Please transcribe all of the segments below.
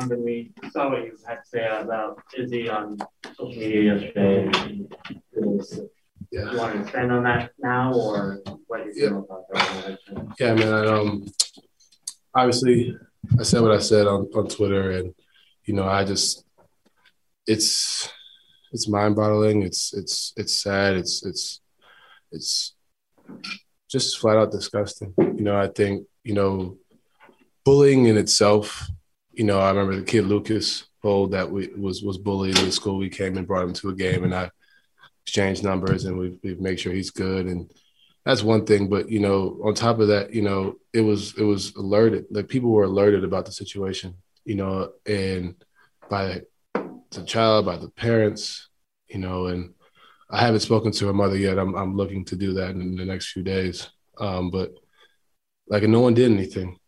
Donovan, we saw what you had to say about Izzy on social media yesterday. yeah. You want to expand on that now, or what you feel yeah. about that? Yeah, man. I, um, obviously, I said what I said on, on Twitter, and you know, I just it's it's mind boggling. It's it's it's sad. It's it's it's just flat out disgusting. You know, I think you know, bullying in itself. You know, I remember the kid Lucas Hole that we was was bullied in school. We came and brought him to a game, and I exchanged numbers, and we've we've made sure he's good and that's one thing. But you know on top of that you know it was it was alerted like people were alerted about the situation you know and by the child by the parents you know and i haven't spoken to her mother yet. I'm, I'm looking to do that in the next few days. Um, but like no one did anything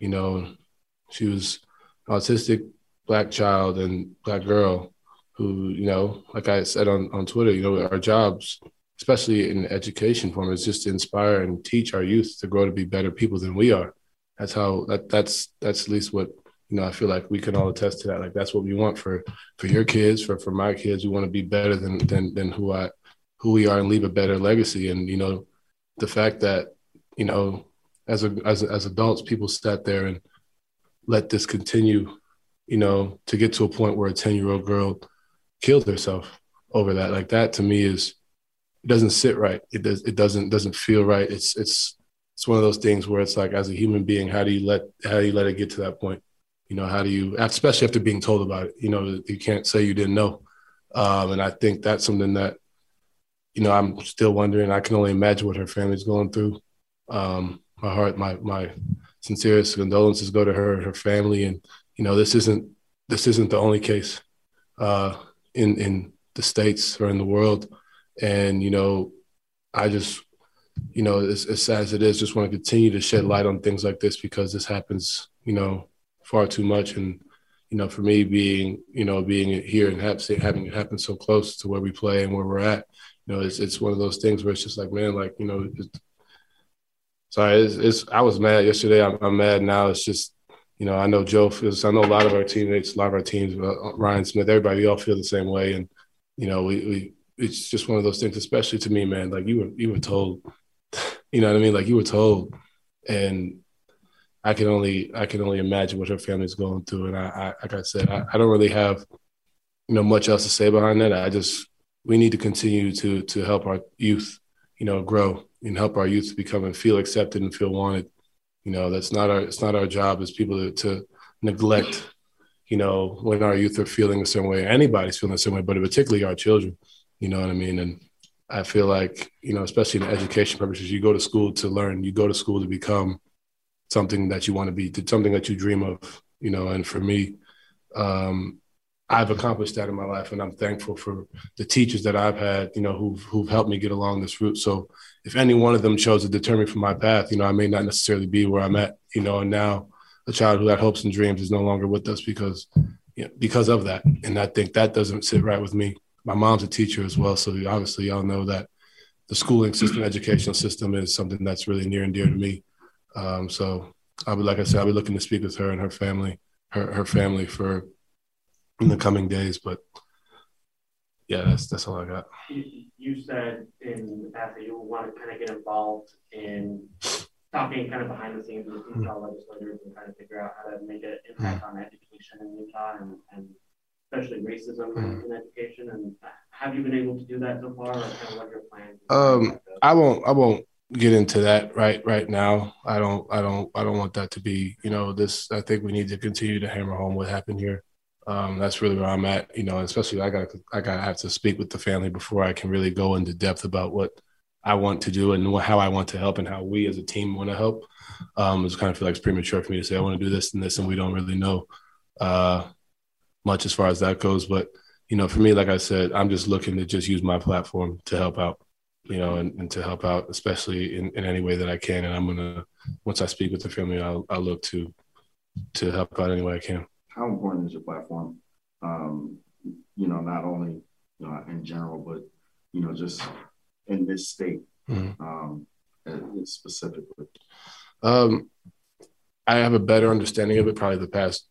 you know she was autistic black child and black girl who you know like i said on, on twitter you know our jobs especially in education form, is just to inspire and teach our youth to grow to be better people than we are. That's how that that's that's at least what you know. I feel like we can all attest to that. Like that's what we want for for your kids, for for my kids. We want to be better than than than who I who we are and leave a better legacy. And you know, the fact that you know, as a as as adults, people sat there and let this continue. You know, to get to a point where a ten year old girl killed herself over that. Like that to me is it doesn't sit right. It does it doesn't doesn't feel right. It's it's it's one of those things where it's like as a human being, how do you let how do you let it get to that point? You know, how do you especially after being told about it, you know, you can't say you didn't know. Um, and I think that's something that, you know, I'm still wondering. I can only imagine what her family's going through. Um, my heart, my my sincerest condolences go to her and her family. And you know, this isn't this isn't the only case uh, in in the states or in the world. And, you know, I just, you know, as, as sad as it is, just want to continue to shed light on things like this because this happens, you know, far too much. And, you know, for me being, you know, being here and having it happen so close to where we play and where we're at, you know, it's, it's one of those things where it's just like, man, like, you know, sorry, it's, it's, I was mad yesterday. I'm, I'm, mad now. It's just, you know, I know Joe feels, I know a lot of our teammates, a lot of our teams, uh, Ryan Smith, everybody, we all feel the same way. And, you know, we, we, it's just one of those things, especially to me, man. Like you were you were told, you know what I mean? Like you were told, and I can only I can only imagine what her family's going through. And I, I like I said, I, I don't really have you know much else to say behind that. I just we need to continue to to help our youth, you know, grow and help our youth become and feel accepted and feel wanted. You know, that's not our it's not our job as people to, to neglect, you know, when our youth are feeling a certain way. Anybody's feeling a certain way, but particularly our children. You know what I mean? And I feel like, you know, especially in education purposes, you go to school to learn, you go to school to become something that you want to be, to something that you dream of, you know. And for me, um, I've accomplished that in my life, and I'm thankful for the teachers that I've had, you know, who've who've helped me get along this route. So if any one of them chose to deter me from my path, you know, I may not necessarily be where I'm at, you know. And now a child who had hopes and dreams is no longer with us because, you know, because of that. And I think that doesn't sit right with me my mom's a teacher as well, so obviously y'all know that the schooling system, educational system, is something that's really near and dear to me. Um, so I'll be like I said, I'll be looking to speak with her and her family, her her family for in the coming days. But yeah, that's that's all I got. You, said in the past that you want to kind of get involved in talking kind of behind the scenes with Utah mm-hmm. legislators and trying to figure out how to make an impact mm-hmm. on education in Utah and, and especially racism mm. in education? And have you been able to do that so far, or kind of what your plans? Um, I won't. I won't get into that right right now. I don't. I don't. I don't want that to be. You know, this. I think we need to continue to hammer home what happened here. Um, that's really where I'm at. You know, especially I got. I got have to speak with the family before I can really go into depth about what I want to do and how I want to help and how we as a team want to help. Um, it's kind of feel like it's premature for me to say I want to do this and this, and we don't really know. Uh, much as far as that goes. But you know, for me, like I said, I'm just looking to just use my platform to help out, you know, and, and to help out, especially in, in any way that I can. And I'm gonna once I speak with the family, I'll, I'll look to to help out any way I can. How important is your platform? Um, you know, not only uh, in general, but you know, just in this state mm-hmm. um, specifically. Um, I have a better understanding of it probably the past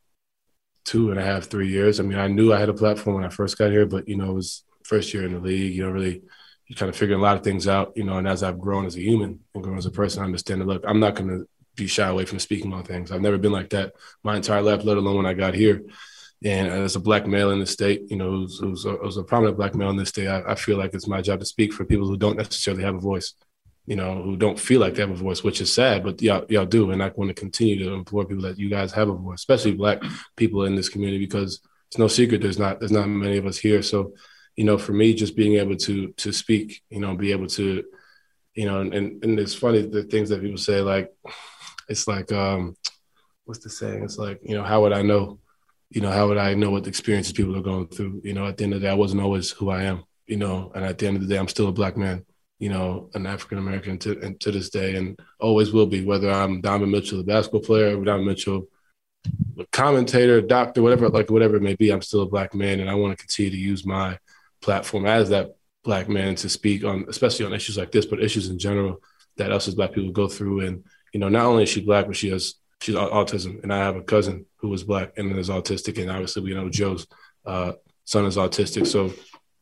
two and a half, three years. I mean, I knew I had a platform when I first got here, but you know, it was first year in the league. You know, really, you kind of figuring a lot of things out. You know, and as I've grown as a human and grown as a person, I understand that. Look, I'm not going to be shy away from speaking on things. I've never been like that my entire life, let alone when I got here. And as a black male in the state, you know, who's, who's, a, who's a prominent black male in this state, I, I, feel like it's my job to speak for people who don't necessarily have a voice, you know, who don't feel like they have a voice, which is sad, but y'all, y'all do. And I want to continue to implore people that you guys have a voice, especially black people in this community, because it's no secret there's not there's not many of us here. So, you know, for me, just being able to to speak, you know, be able to, you know, and and it's funny the things that people say, like, it's like, um, what's the saying? It's like, you know, how would I know? you know, how would I know what experiences people are going through? You know, at the end of the day, I wasn't always who I am, you know, and at the end of the day, I'm still a black man, you know, an African American to, and to this day, and always will be, whether I'm Donovan Mitchell, the basketball player, or Donovan Mitchell, a commentator, doctor, whatever, like whatever it may be, I'm still a black man, and I want to continue to use my platform as that black man to speak on, especially on issues like this, but issues in general that us as black people go through. And you know, not only is she black, but she has she's autism, and I have a cousin who was black and is autistic, and obviously we know Joe's uh, son is autistic. So,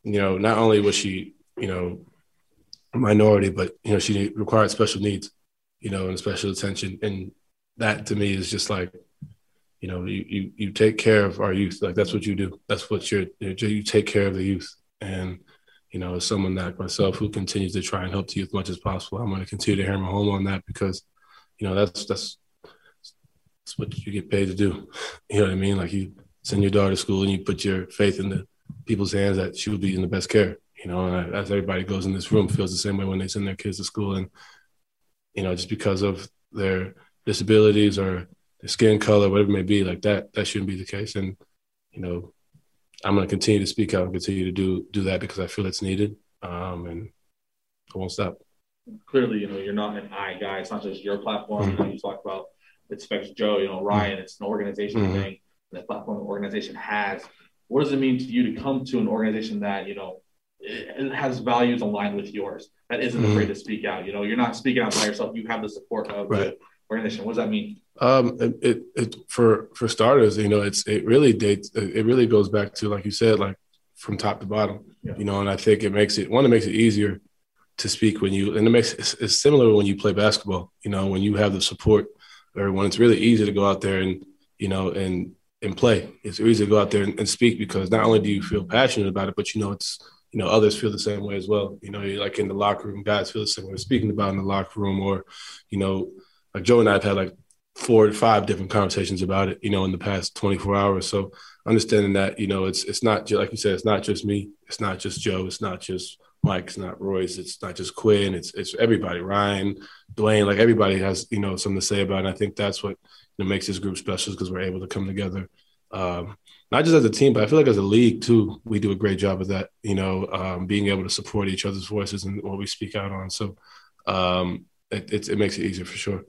you know, not only was she, you know, minority, but you know, she required special needs, you know, and special attention, and that to me is just like, you know, you you, you take care of our youth, like that's what you do. That's what you're you take care of the youth, and you know, as someone like myself who continues to try and help the youth as much as possible, I'm going to continue to hammer home on that because, you know, that's that's it's what you get paid to do. You know what I mean? Like you send your daughter to school and you put your faith in the people's hands that she will be in the best care. You know, and as everybody goes in this room feels the same way when they send their kids to school, and you know, just because of their disabilities or their skin color, whatever it may be, like that, that shouldn't be the case. And you know, I'm going to continue to speak out and continue to do do that because I feel it's needed, um, and I won't stop. Clearly, you know, you're not an I guy. It's not just your platform. Mm-hmm. You talk about it affects Joe, you know, Ryan, it's an organization mm-hmm. thing, the platform the organization has. What does it mean to you to come to an organization that, you know, it, has values aligned with yours that isn't mm-hmm. afraid to speak out? You know, you're not speaking out by yourself, you have the support of right. the organization. What does that mean? Um, it, it, it, for for starters, you know, it's it really dates. It really goes back to like you said, like from top to bottom. Yeah. You know, and I think it makes it one. It makes it easier to speak when you, and it makes it's, it's similar when you play basketball. You know, when you have the support everyone. It's really easy to go out there and you know and and play. It's easy to go out there and, and, speak because not only do you feel passionate about it, but you know it's you know others feel the same way as well. You know, like in the locker room, guys feel the same way. Speaking about in the locker room, or you know, like Joe and I have had like four or five different conversations about it. You know, in the past 24 hours. So understanding that you know it's it's not like you said, it's not just me, it's not just Joe, it's not just Mike, it's not Royce, it's not just Quin, it's it's everybody, Ryan, Dwyane, like everybody has, you know, something to say about it. And I think that's what you know, makes this group special because we're able to come together. Um, not just as a team, but I feel like as a league too, we do a great job of that, you know, um, being able to support each other's voices and what we speak out on. So um, it, it, it makes it easier for sure.